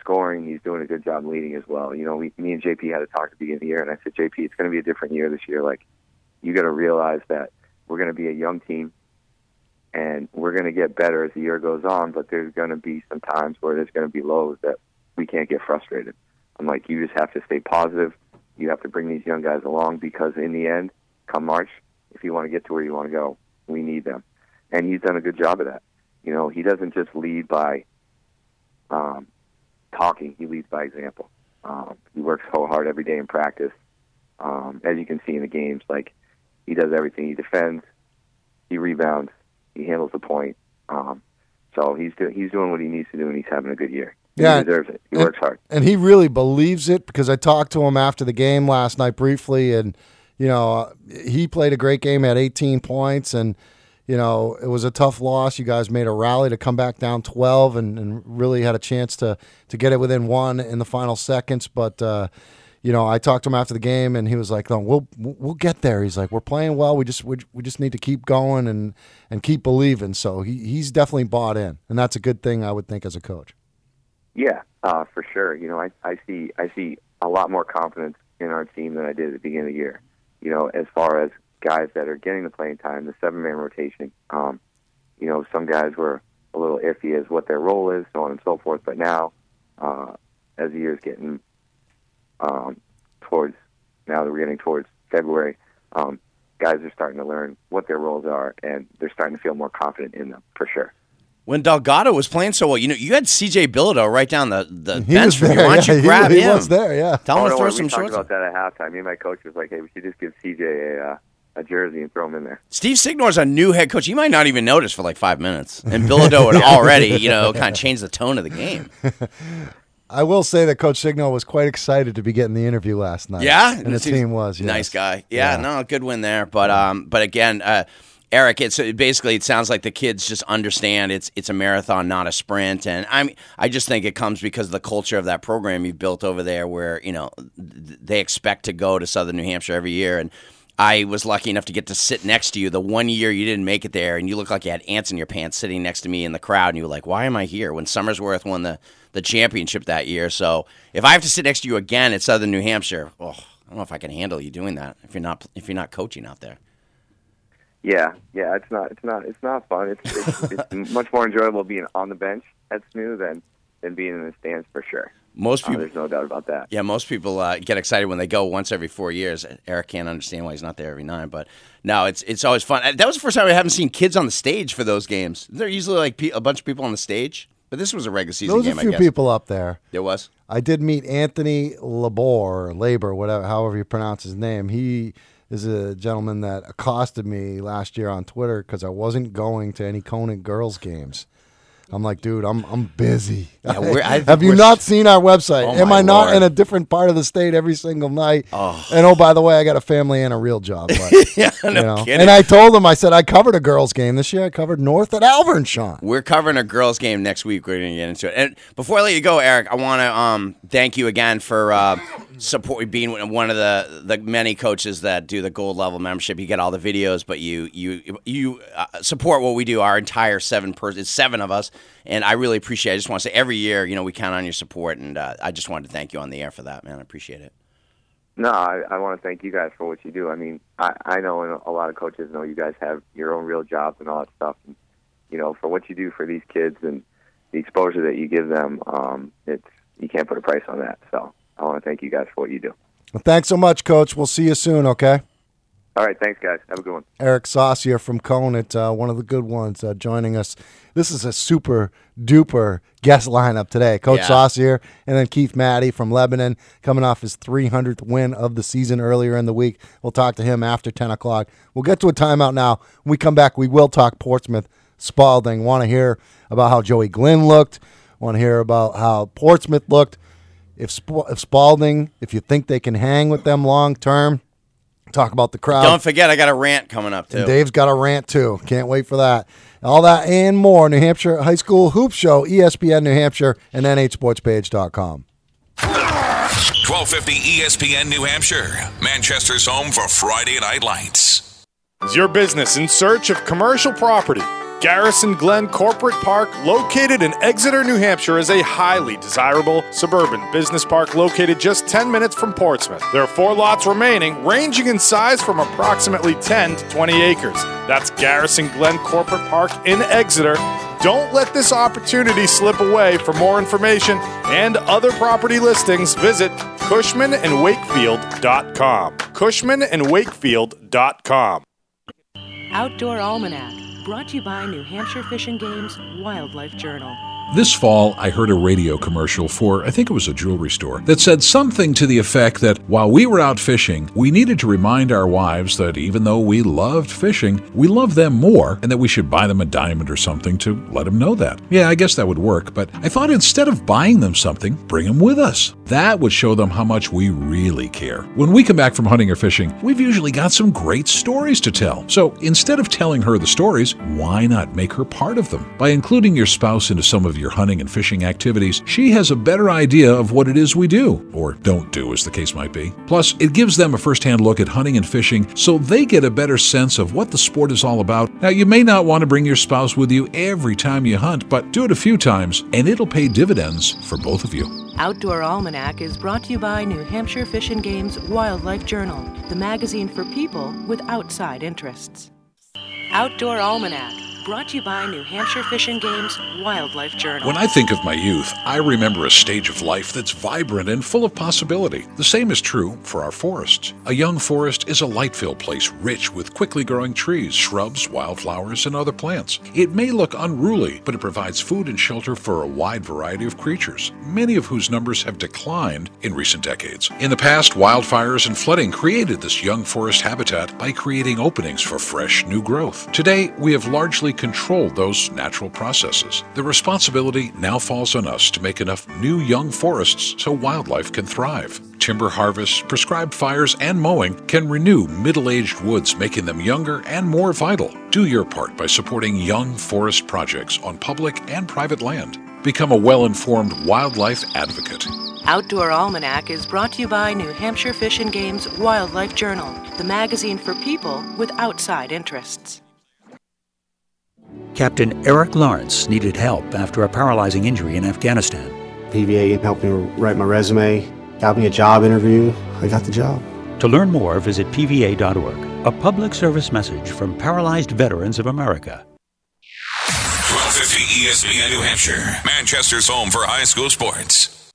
scoring, he's doing a good job leading as well. You know, we, me and JP had a talk at the beginning of the year, and I said, JP, it's going to be a different year this year. Like, you got to realize that we're going to be a young team, and we're going to get better as the year goes on. But there's going to be some times where there's going to be lows that we can't get frustrated. I'm like, you just have to stay positive. You have to bring these young guys along because in the end, come March, if you want to get to where you want to go, we need them. And he's done a good job of that. You know, he doesn't just lead by um, talking; he leads by example. Um, he works so hard every day in practice, um, as you can see in the games. Like he does everything. He defends, he rebounds, he handles the point. Um, so he's do- he's doing what he needs to do, and he's having a good year. Yeah, he deserves it. He and, works hard, and he really believes it because I talked to him after the game last night briefly, and you know he played a great game, at 18 points, and you know, it was a tough loss. You guys made a rally to come back down 12 and, and really had a chance to, to get it within one in the final seconds. But, uh, you know, I talked to him after the game and he was like, we'll, we'll get there. He's like, we're playing well. We just, we, we just need to keep going and, and keep believing. So he, he's definitely bought in. And that's a good thing, I would think, as a coach. Yeah, uh, for sure. You know, I, I see, I see a lot more confidence in our team than I did at the beginning of the year. You know, as far as guys that are getting the playing time, the seven man rotation. Um, you know, some guys were a little iffy as what their role is, so on and so forth. But now, uh, as the year's getting um, towards now that we're getting towards February, um, guys are starting to learn what their roles are, and they're starting to feel more confident in them for sure. When Delgado was playing so well, you know, you had CJ Bilodeau right down the, the He bench was for you. Why don't yeah, you he- grab he him? was there, yeah. Tell him oh, to no throw worry, some we talked shorts. about that at halftime. Me and my coach was like, "Hey, we should just give CJ a, uh, a jersey and throw him in there." Steve Signor's a new head coach. He might not even notice for like five minutes. And Bilodeau had already, you know, kind of changed the tone of the game. I will say that Coach Signor was quite excited to be getting the interview last night. Yeah, and the team was yes. nice guy. Yeah, no, good win there. But um, but again, uh, Eric, it's it basically it sounds like the kids just understand it's it's a marathon, not a sprint. And I'm I just think it comes because of the culture of that program you've built over there, where you know they expect to go to Southern New Hampshire every year and. I was lucky enough to get to sit next to you the one year you didn't make it there, and you looked like you had ants in your pants sitting next to me in the crowd, and you were like, "Why am I here?" When Somersworth won the the championship that year, so if I have to sit next to you again at Southern New Hampshire, oh, I don't know if I can handle you doing that if you're not if you're not coaching out there. Yeah, yeah, it's not, it's not, it's not fun. It's it's, it's much more enjoyable being on the bench at SNU than than being in the stands for sure. Most Uh, people, there's no doubt about that. yeah, most people uh, get excited when they go once every four years. Eric can't understand why he's not there every nine, but no, it's it's always fun. Uh, That was the first time I haven't seen kids on the stage for those games. They're usually like pe- a bunch of people on the stage, but this was a regular season There was game. a few I guess people up there. There was. I did meet Anthony Labor, Labor, whatever, however you pronounce his name. He is a gentleman that accosted me last year on Twitter because I wasn't going to any Conant girls games. I'm like, dude, I'm I'm busy. Yeah, Have you not seen our website? Oh, Am I not Lord. in a different part of the state every single night? Oh. And oh, by the way, I got a family and a real job. But, Yeah, no you know. kidding. And I told him, I said, I covered a girls game this year. I covered North at Alvirne, Sean. We're covering a girls' game next week. We're going to get into it. And before I let you go, Eric, I want to um, thank you again for uh, support being one of the the many coaches that do the gold level membership. You get all the videos, but you you you uh, support what we do. Our entire seven person, it's seven of us, and I really appreciate. it. I just want to say every year, you know, we count on your support, and uh, I just wanted to thank you on the air for that, man. I appreciate it. No, I, I want to thank you guys for what you do. I mean, I, I know and a lot of coaches know you guys have your own real jobs and all that stuff. And, you know, for what you do for these kids and the exposure that you give them, um, it's you can't put a price on that. So I want to thank you guys for what you do. Well, thanks so much, Coach. We'll see you soon, okay? All right, thanks, guys. Have a good one. Eric Saucier from Conant, uh, one of the good ones, uh, joining us. This is a super duper guest lineup today. Coach Yeah. Saucier and then Keith Matty from Lebanon coming off his 300th win of the season earlier in the week. We'll talk to him after 10 o'clock. We'll get to a timeout now. When we come back, we will talk Portsmouth Spaulding. Want to hear about how Joey Glenn looked. Want to hear about how Portsmouth looked. If, Sp- if Spaulding, if you think they can hang with them long term, talk about the crowd. Don't forget, I got a rant coming up too. And Dave's got a rant too. Can't wait for that. All that and more. New Hampshire High School Hoop Show, ESPN New Hampshire, and NHSportsPage.com. 1250 ESPN New Hampshire, Manchester's home for Friday Night Lights. Is your business in search of commercial property? Garrison Glen Corporate Park, located in Exeter, New Hampshire, is a highly desirable suburban business park located just 10 minutes from Portsmouth. There are four lots remaining, ranging in size from approximately 10 to 20 acres. That's Garrison Glen Corporate Park in Exeter. Don't let this opportunity slip away. For more information and other property listings, visit cushmanandwakefield.com. cushmanandwakefield.com. Outdoor Almanac, brought to you by New Hampshire Fish and Game's Wildlife Journal. This fall, I heard a radio commercial for, I think it was a jewelry store, that said something to the effect that while we were out fishing, we needed to remind our wives that even though we loved fishing, we loved them more and that we should buy them a diamond or something to let them know that. Yeah, I guess that would work, but I thought instead of buying them something, bring them with us. That would show them how much we really care. When we come back from hunting or fishing, we've usually got some great stories to tell. So instead of telling her the stories, why not make her part of them? By including your spouse into some of your hunting and fishing activities, she has a better idea of what it is we do, or don't do, as the case might be. Plus, it gives them a firsthand look at hunting and fishing so they get a better sense of what the sport is all about. Now, you may not want to bring your spouse with you every time you hunt, but do it a few times, and it'll pay dividends for both of you. Outdoor Almanac is brought to you by New Hampshire Fish and Game's Wildlife Journal, the magazine for people with outside interests. Outdoor Almanac, brought to you by New Hampshire Fish and Game's Wildlife Journal. When I think of my youth, I remember a stage of life that's vibrant and full of possibility. The same is true for our forests. A young forest is a light filled place rich with quickly growing trees, shrubs, wildflowers, and other plants. It may look unruly, but it provides food and shelter for a wide variety of creatures, many of whose numbers have declined in recent decades. In the past, wildfires and flooding created this young forest habitat by creating openings for fresh new growth. Today, we have largely controlled those natural processes. The responsibility now falls on us to make enough new young forests so wildlife can thrive. Timber harvest, prescribed fires, and mowing can renew middle aged woods, making them younger and more vital. Do your part by supporting young forest projects on public and private land. Become a well informed wildlife advocate. Outdoor Almanac is brought to you by New Hampshire Fish and Game's Wildlife Journal, the magazine for people with outside interests. Captain Eric Lawrence needed help after a paralyzing injury in Afghanistan. PVA helped me write my resume, got me a job interview. I got the job. To learn more, visit pva.org. A public service message from Paralyzed Veterans of America. 1250 ESPN New Hampshire, Manchester's home for high school sports.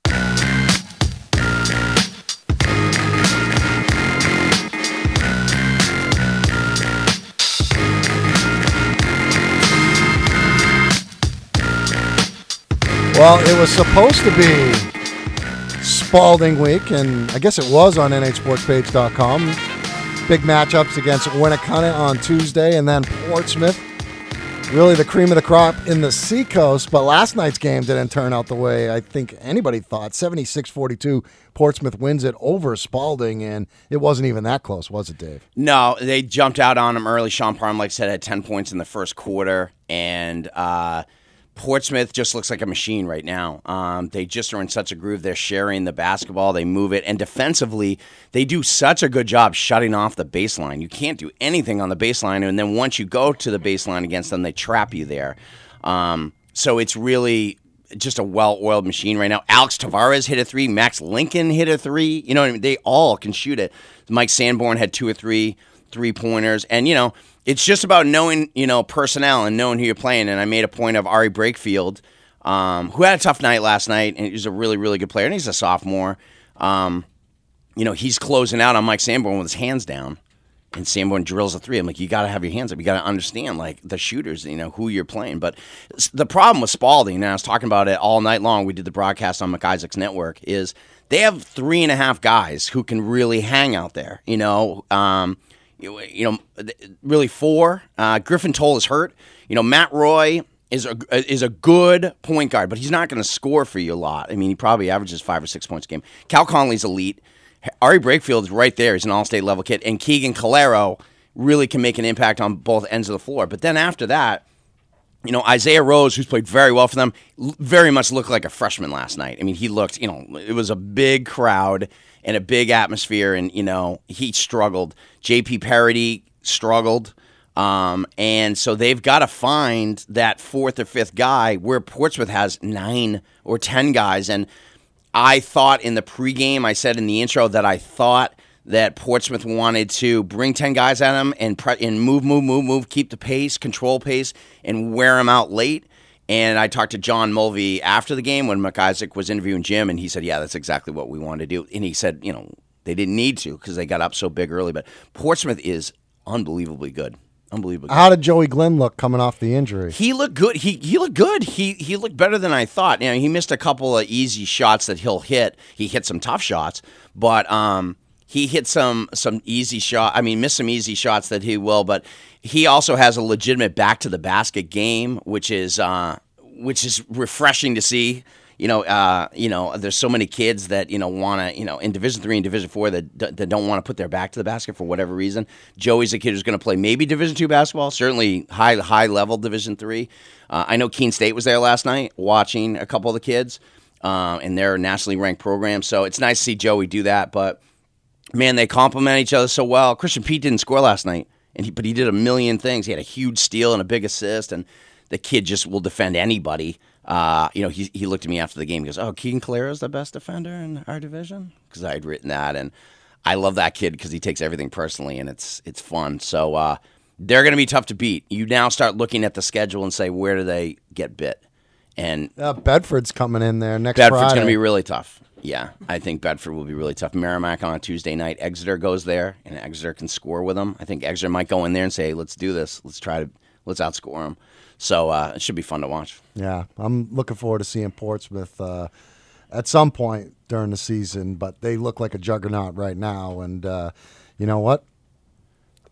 Well, it was supposed to be Spaulding week, and I guess it was on nhsportspage.com. Big matchups against Winnacunnet on Tuesday, and then Portsmouth. Really the cream of the crop in the Seacoast, but last night's game didn't turn out the way I think anybody thought. 76 42, Portsmouth wins it over Spaulding, and it wasn't even that close, was it, Dave? No, they jumped out on him early. Sean Parham, like I said, had 10 points in the first quarter. And uh, Portsmouth just looks like a machine right now. Um, they just are in such a groove. They're sharing the basketball, they move it. And defensively, they do such a good job shutting off the baseline. You can't do anything on the baseline. And then once you go to the baseline against them, they trap you there. Um, so it's really just a well-oiled machine right now. Alex Tavares hit a three. Max Lincoln hit a three. You know what I mean? They all can shoot it. Mike Sanborn had two or three three pointers, and you know it's just about knowing you know personnel and knowing who you're playing. And I made a point of Ari Brakefield, um, who had a tough night last night, and he's a really really good player, and he's a sophomore. Um, you know he's closing out on Mike Sanborn with his hands down. And Sanborn drills a three. I'm like, you got to have your hands up. You got to understand, like the shooters, you know, who you're playing. But the problem with Spaulding, and I was talking about it all night long. We did the broadcast on McIsaac's network. Is they have three and a half guys who can really hang out there. You know, um, you, know, really four. Uh, Griffin Toll is hurt. You know, Matt Roy is a is a good point guard, but he's not going to score for you a lot. I mean, he probably averages five or six points a game. Cal Conley's elite. Ari Brakefield is right there. He's an all-state level kid, and Keegan Calero really can make an impact on both ends of the floor. But then after that, you know, Isaiah Rose, who's played very well for them, very much looked like a freshman last night. I mean, he looked, you know, it was a big crowd and a big atmosphere, and, you know, he struggled. JP Parody struggled. Um, and so they've got to find that fourth or fifth guy where Portsmouth has nine or 10 guys. And I thought in the pregame, I said in the intro that I thought that Portsmouth wanted to bring 10 guys at him and, pre- and move, move, move, move, keep the pace, control pace, and wear him out late. And I talked to John Mulvey after the game when McIsaac was interviewing Jim, and he said, Yeah, that's exactly what we wanted to do. And he said, You know, they didn't need to because they got up so big early. But Portsmouth is unbelievably good. Unbelievably good. How did Joey Glenn look coming off the injury? He looked good. He he looked good. He he looked better than I thought. You know, he missed a couple of easy shots that he'll hit. He hit some tough shots, but um, he hit some some easy shot. I mean, miss some easy shots that he will. But he also has a legitimate back to the basket game, which is uh, which is refreshing to see. You know, uh, you know, there's so many kids that you know want to, you know, in Division three and Division four that that don't want to put their back to the basket for whatever reason. Joey's a kid who's going to play maybe Division two basketball, certainly high high level Division three. Uh, I know Keene State was there last night watching a couple of the kids, uh, and they're nationally ranked program, so it's nice to see Joey do that. But man, they complement each other so well. Christian Pete didn't score last night, and he, but he did a million things. He had a huge steal and a big assist, and the kid just will defend anybody. Uh, you know, he, he looked at me after the game. He goes, "Oh, Keegan Calero is the best defender in our division," because I had written that, and I love that kid because he takes everything personally, and it's it's fun. So uh, they're going to be tough to beat. You now start looking at the schedule and say, where do they get bit? And Uh, Bedford's coming in there next Bedford's going to be really tough. Yeah, I think Bedford will be really tough. Merrimack on a Tuesday night. Exeter goes there, and Exeter can score with them. I think Exeter might go in there and say, "Let's do this. Let's try to let's outscore them." So uh, it should be fun to watch. Yeah, I'm looking forward to seeing Portsmouth uh, at some point during the season, but they look like a juggernaut right now. And uh, you know what?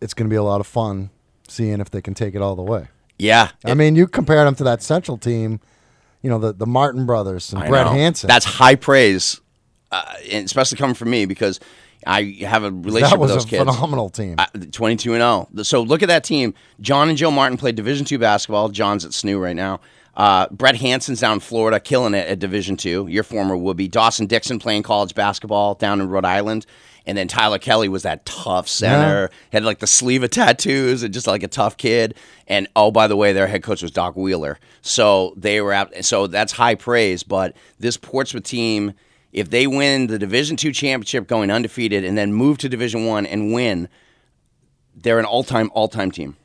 It's going to be a lot of fun seeing if they can take it all the way. Yeah, I mean, you compare them to that Central team, you know, the, the Martin brothers and I Brett know. Hansen. That's high praise, uh, and especially coming from me because I have a relationship that was with those a kids. phenomenal team. Twenty-two and zero. So look at that team. John and Joe Martin played Division two basketball. John's at SNU right now. Uh, Brett Hanson's down in Florida, killing it at Division two. Your former would be Dawson Dixon playing college basketball down in Rhode Island, and then Tyler Kelly was that tough center. Had like the sleeve of tattoos and just like a tough kid. And oh, by the way, their head coach was Doc Wheeler. So they were out. So that's high praise. But this Portsmouth team if they win the Division two championship, going undefeated, and then move to Division one and win, they're an all-time all-time team.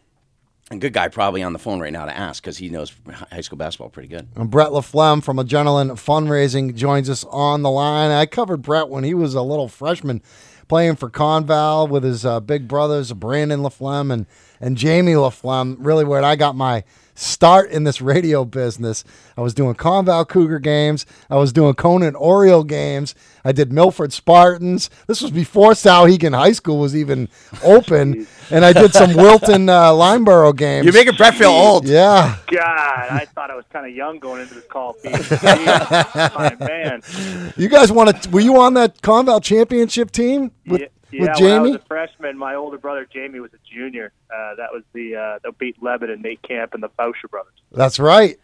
A good guy probably on the phone right now to ask because he knows high school basketball pretty good. And Brett LaFlamme from Adrenaline Fundraising joins us on the line. I covered Brett when he was a little freshman playing for Conval with his uh, big brothers, Brandon LaFlamme and, and Jamie LaFlamme, really where I got my start in this radio business. I was doing Conval Cougar games. I was doing Conant Oriole games. I did Milford Spartans. This was before Souhegan High School was even open. and I did some Wilton uh, Lyndeborough games. You're making Brett feel old. Yeah. God, I thought I was kind of young going into this call. My man. You guys want to? Were you on that Conval championship team with, yeah, with yeah, when I Jamie? was a freshman, my older brother Jamie was a junior. Uh, that was the uh, that beat Lebanon, Nate Camp, and the Boucher brothers. That's right.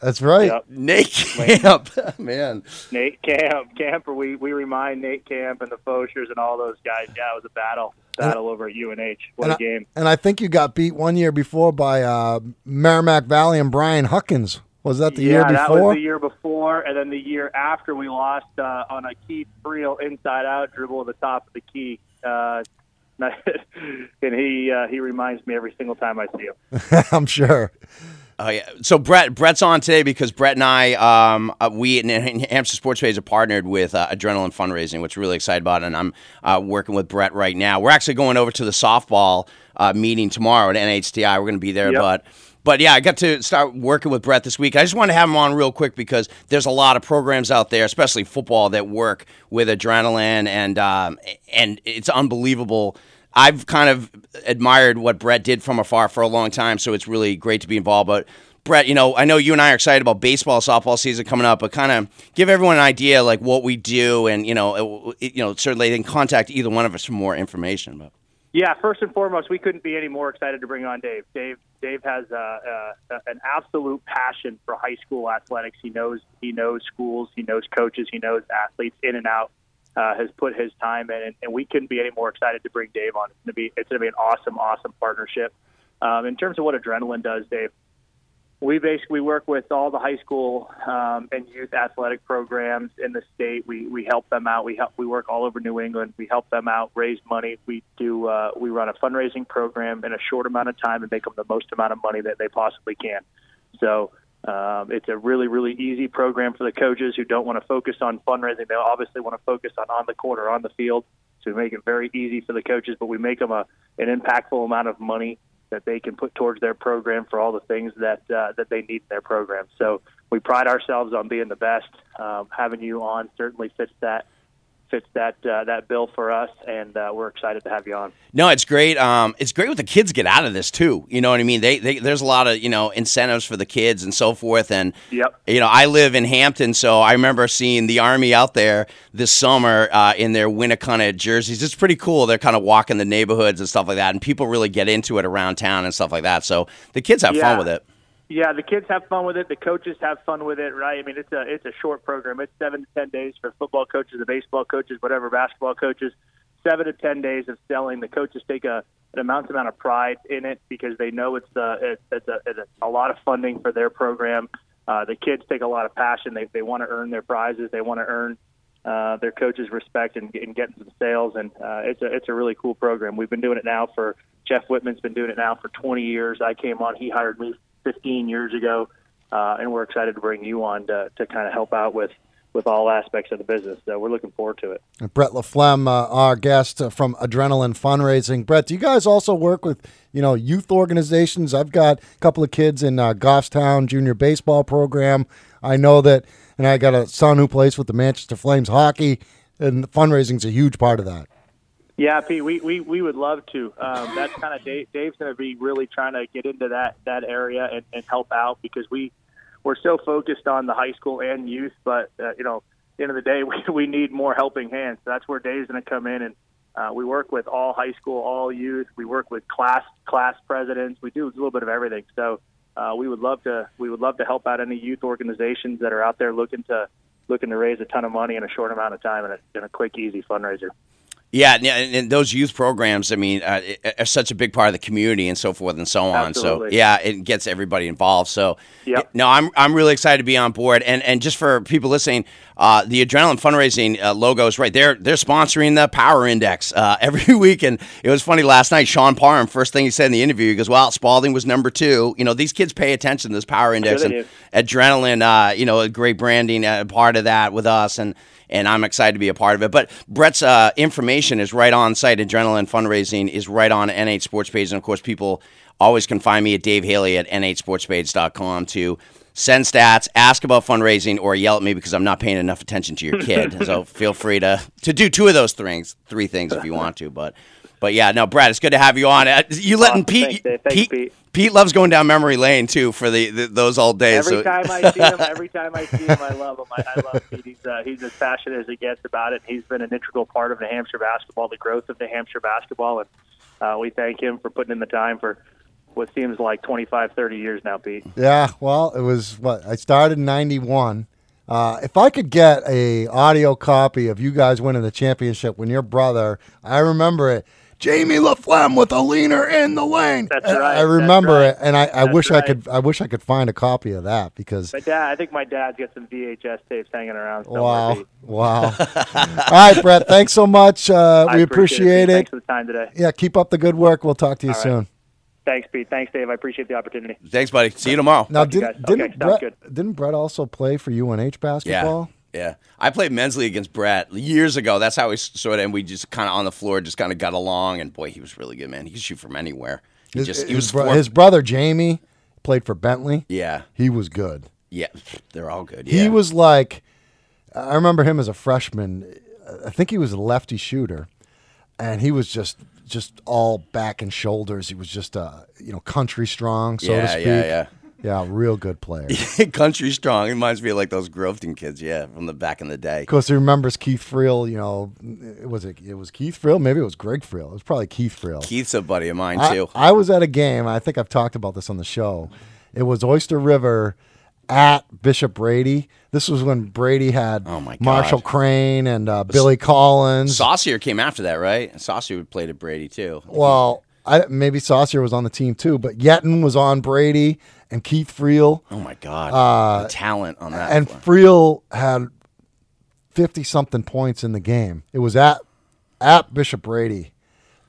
That's right. Yep. Nate Camp, man. Nate Camp, Camper. We we remind Nate Camp and the Fochers and all those guys. Yeah, it was a battle, battle over at UNH. What and a I- game! and I think you got beat one year before by uh, Merrimack Valley and Brian Huckins. Was that the yeah, year that before? was the year before, and then the year after we lost uh, on a Keith Friel inside out dribble at the top of the key. Uh, and he uh, he reminds me every single time I see him. I'm sure. Oh yeah. So Brett, Brett's on today because Brett and I, um, uh, we at New Hampshire Sports Page are partnered with uh, Adrenaline Fundraising, which we're really excited about, and I'm uh, working with Brett right now. We're actually going over to the softball uh, meeting tomorrow at NHTI. We're going to be there, Yep. but. But yeah, I got to start working with Brett this week. I just want to have him on real quick because there's a lot of programs out there, especially football, that work with adrenaline, and um, and it's unbelievable. I've kind of admired what Brett did from afar for a long time, so it's really great to be involved. But Brett, you know, I know you and I are excited about baseball, softball season coming up, but kind of give everyone an idea like what we do, and you know, it, you know, certainly they can contact either one of us for more information. But Yeah, first and foremost, we couldn't be any more excited to bring on Dave. Dave Dave has uh, uh, an absolute passion for high school athletics. He knows he knows schools, he knows coaches, he knows athletes in and out. Uh, has put his time in, and, and we couldn't be any more excited to bring Dave on. It's gonna be it's gonna be an awesome, awesome partnership. Um, in terms of what Adrenaline does, Dave, we basically work with all the high school um, and youth athletic programs in the state. We we help them out. We help. We work all over New England. We help them out, raise money. We do. Uh, we run a fundraising program in a short amount of time and make them the most amount of money that they possibly can. So um, it's a really really easy program for the coaches who don't want to focus on fundraising. They obviously want to focus on on the court or on the field. So we make it very easy for the coaches, but we make them a an impactful amount of money that they can put towards their program for all the things that uh, that they need in their program. So we pride ourselves on being the best. Um, having you on certainly fits that fits that uh, that bill for us, and uh, we're excited to have you on. No, it's great. Um, it's great what the kids get out of this too. You know what I mean? They, they there's a lot of you know incentives for the kids and so forth. And Yep. you know, I live in Hampton, so I remember seeing the army out there this summer uh, in their Winnacunnet jerseys. It's pretty cool. They're kind of walking the neighborhoods and stuff like that, and people really get into it around town and stuff like that. So the kids have Yeah. fun with it. Yeah, the kids have fun with it. The coaches have fun with it, right? I mean, it's a it's a short program. It's seven to ten days for football coaches, the baseball coaches, whatever basketball coaches. Seven to ten days of selling. The coaches take a an immense amount of pride in it because they know it's uh, it, it's, a, it's a, a lot of funding for their program. Uh, the kids take a lot of passion. They they want to earn their prizes. They want to earn uh, their coaches' respect and, and getting some sales. And uh, it's a it's a really cool program. We've been doing it now for Jeff Whitman's been doing it now for 20 years. I came on. He hired me 15 years ago, uh, and we're excited to bring you on to, to kind of help out with with all aspects of the business. So we're looking forward to it. Brett LaFlamme, uh, our guest uh, from Adrenaline Fundraising. Brett, do you guys also work with you know youth organizations? I've got a couple of kids in uh, Goffstown Junior Baseball Program. I know that, and I got a son who plays with the Manchester Flames hockey, and fundraising is a huge part of that. Yeah, Pete, we, we, we would love to. Um, that's kind of Dave, Dave's going to be really trying to get into that, that area and, and help out because we we're so focused on the high school and youth, but uh, you know, at the end of the day, we, we need more helping hands. So that's where Dave's going to come in, and uh, we work with all high school, all youth. We work with class class presidents. We do a little bit of everything. So uh, we would love to we would love to help out any youth organizations that are out there looking to looking to raise a ton of money in a short amount of time and a, in a quick, easy fundraiser. Yeah, and, and those youth programs, I mean, uh, are such a big part of the community and so forth and so on. Absolutely. So yeah, it gets everybody involved. So Yep. no, I'm I'm really excited to be on board. And and just for people listening, uh, the Adrenaline fundraising uh, logo is right. They're they're sponsoring the Power Index uh, every week. And it was funny last night. Sean Parham, first thing he said in the interview, he goes, "Well, Spaulding was number two. You know, these kids pay attention to this Power Index they and Adrenaline. Uh, you know, a great branding uh, part of that with us and." and I'm excited to be a part of it. But Brett's uh, information is right on site. Adrenaline fundraising is right on NH Sports page, and of course, people always can find me at Dave Haley at nhsportspage.com to send stats, ask about fundraising, or yell at me because I'm not paying enough attention to your kid. so feel free to to do two of those things, three things if you want to. But but yeah, no, Brad, it's good to have you on. Uh, You letting Awesome. Pete, Thanks, Pete, Pete. Pete loves going down memory lane too for the, the those old days. Every so- time I see him, every time I see him, I love him. I, I love Pete. He's uh, he's as passionate as he gets about it. He's been an integral part of New Hampshire basketball, the growth of New Hampshire basketball, and uh, we thank him for putting in the time for what seems like 25, 30 years now, Pete. Yeah, well, it was what I started in '91. Uh, if I could get a audio copy of you guys winning the championship when your brother, I remember it, Jamie LaFlamme with a leaner in the lane. That's right, I remember that's it, and I, I wish I could. I wish I could find a copy of that because My dad, I think my dad's got some VHS tapes hanging around. wow, wow. All right, Brett. Thanks so much. Uh, we appreciate appreciate it, it. Thanks for the time today. Yeah, keep up the good work. We'll talk to you All right. Soon. Thanks, Pete. Thanks, Dave. I appreciate the opportunity. Thanks, buddy. See you tomorrow. Now, Talk to you didn't guys. didn't Okay, sounds Brett didn't Brett also play for UNH basketball? Yeah, yeah. I played men's league against Brett years ago. That's how we sort of, and we just kind of on the floor, just kind of got along. And boy, he was really good, man. He could shoot from anywhere. He His, just he his was bro- four- his brother Jamie played for Bentley. Yeah. he was good. Yeah, they're all good. Yeah. He was like, I remember him as a freshman. I think he was a lefty shooter, and he was just just all back and shoulders. He was just uh, you know country strong, so Yeah, to speak. yeah, yeah. yeah, real good player. country strong. It reminds me of like those Groveton kids, yeah, from the back in the day. Of course, he remembers Keith Friel. You know, it was it, it was Keith Friel. Maybe it was Greg Friel. It was probably Keith Friel. Keith's a buddy of mine I, too. I was at a game. I think I've talked about this on the show. It was Oyster River at Bishop Brady. This was when Brady had Oh, my God. Marshall Crane and uh, Billy Collins. Saucier came after that, right? Saucier played at Brady too. Well, I, maybe Saucier was on the team too, but Yetton was on Brady and Keith Friel. Oh my God, Uh, the talent on that. and floor. Friel had fifty something points in the game. It was at at Bishop Brady,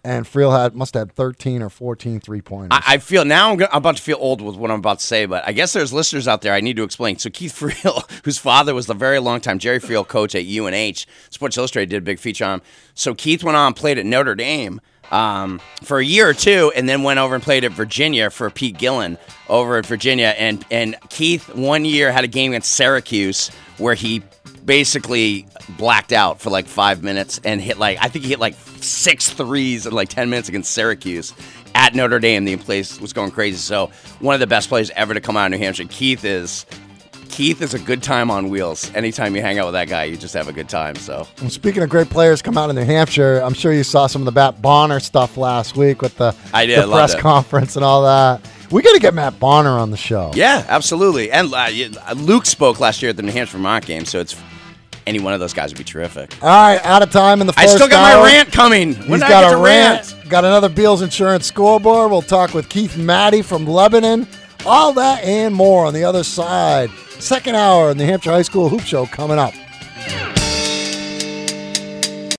and Friel had must have had 13 or 14 three pointers. I, I feel now I'm, go- I'm about to feel old with what I'm about to say, but I guess there's listeners out there I need to explain. So Keith Friel, whose father was the very long time Jerry Friel coach at UNH, Sports Illustrated did a big feature on him. So Keith went on played at Notre Dame um, for a year or two, and then went over and played at Virginia for Pete Gillen over at Virginia. And and Keith one year had a game against Syracuse where he basically blacked out for like five minutes and hit like I think he hit like six threes in like ten minutes against Syracuse at Notre Dame. The place was going crazy. So one of the best players ever to come out of New Hampshire. Keith is Keith is a good time on wheels. Anytime you hang out with that guy, you just have a good time. So And speaking of great players come out of New Hampshire, I'm sure you saw some of the Matt Bonner stuff last week with the, did, the press it. conference and all that. We got to get Matt Bonner on the show. yeah, absolutely. And uh, Luke spoke last year at the New Hampshire Vermont game, so it's any one of those guys would be terrific. All right, out of time in the final. I still got my rant coming. When He's got a to rant. Got another Beals Insurance scoreboard. We'll talk with Keith Matty from Lebanon. All that and more on the other side. Second hour in the Hampshire High School Hoop Show coming up.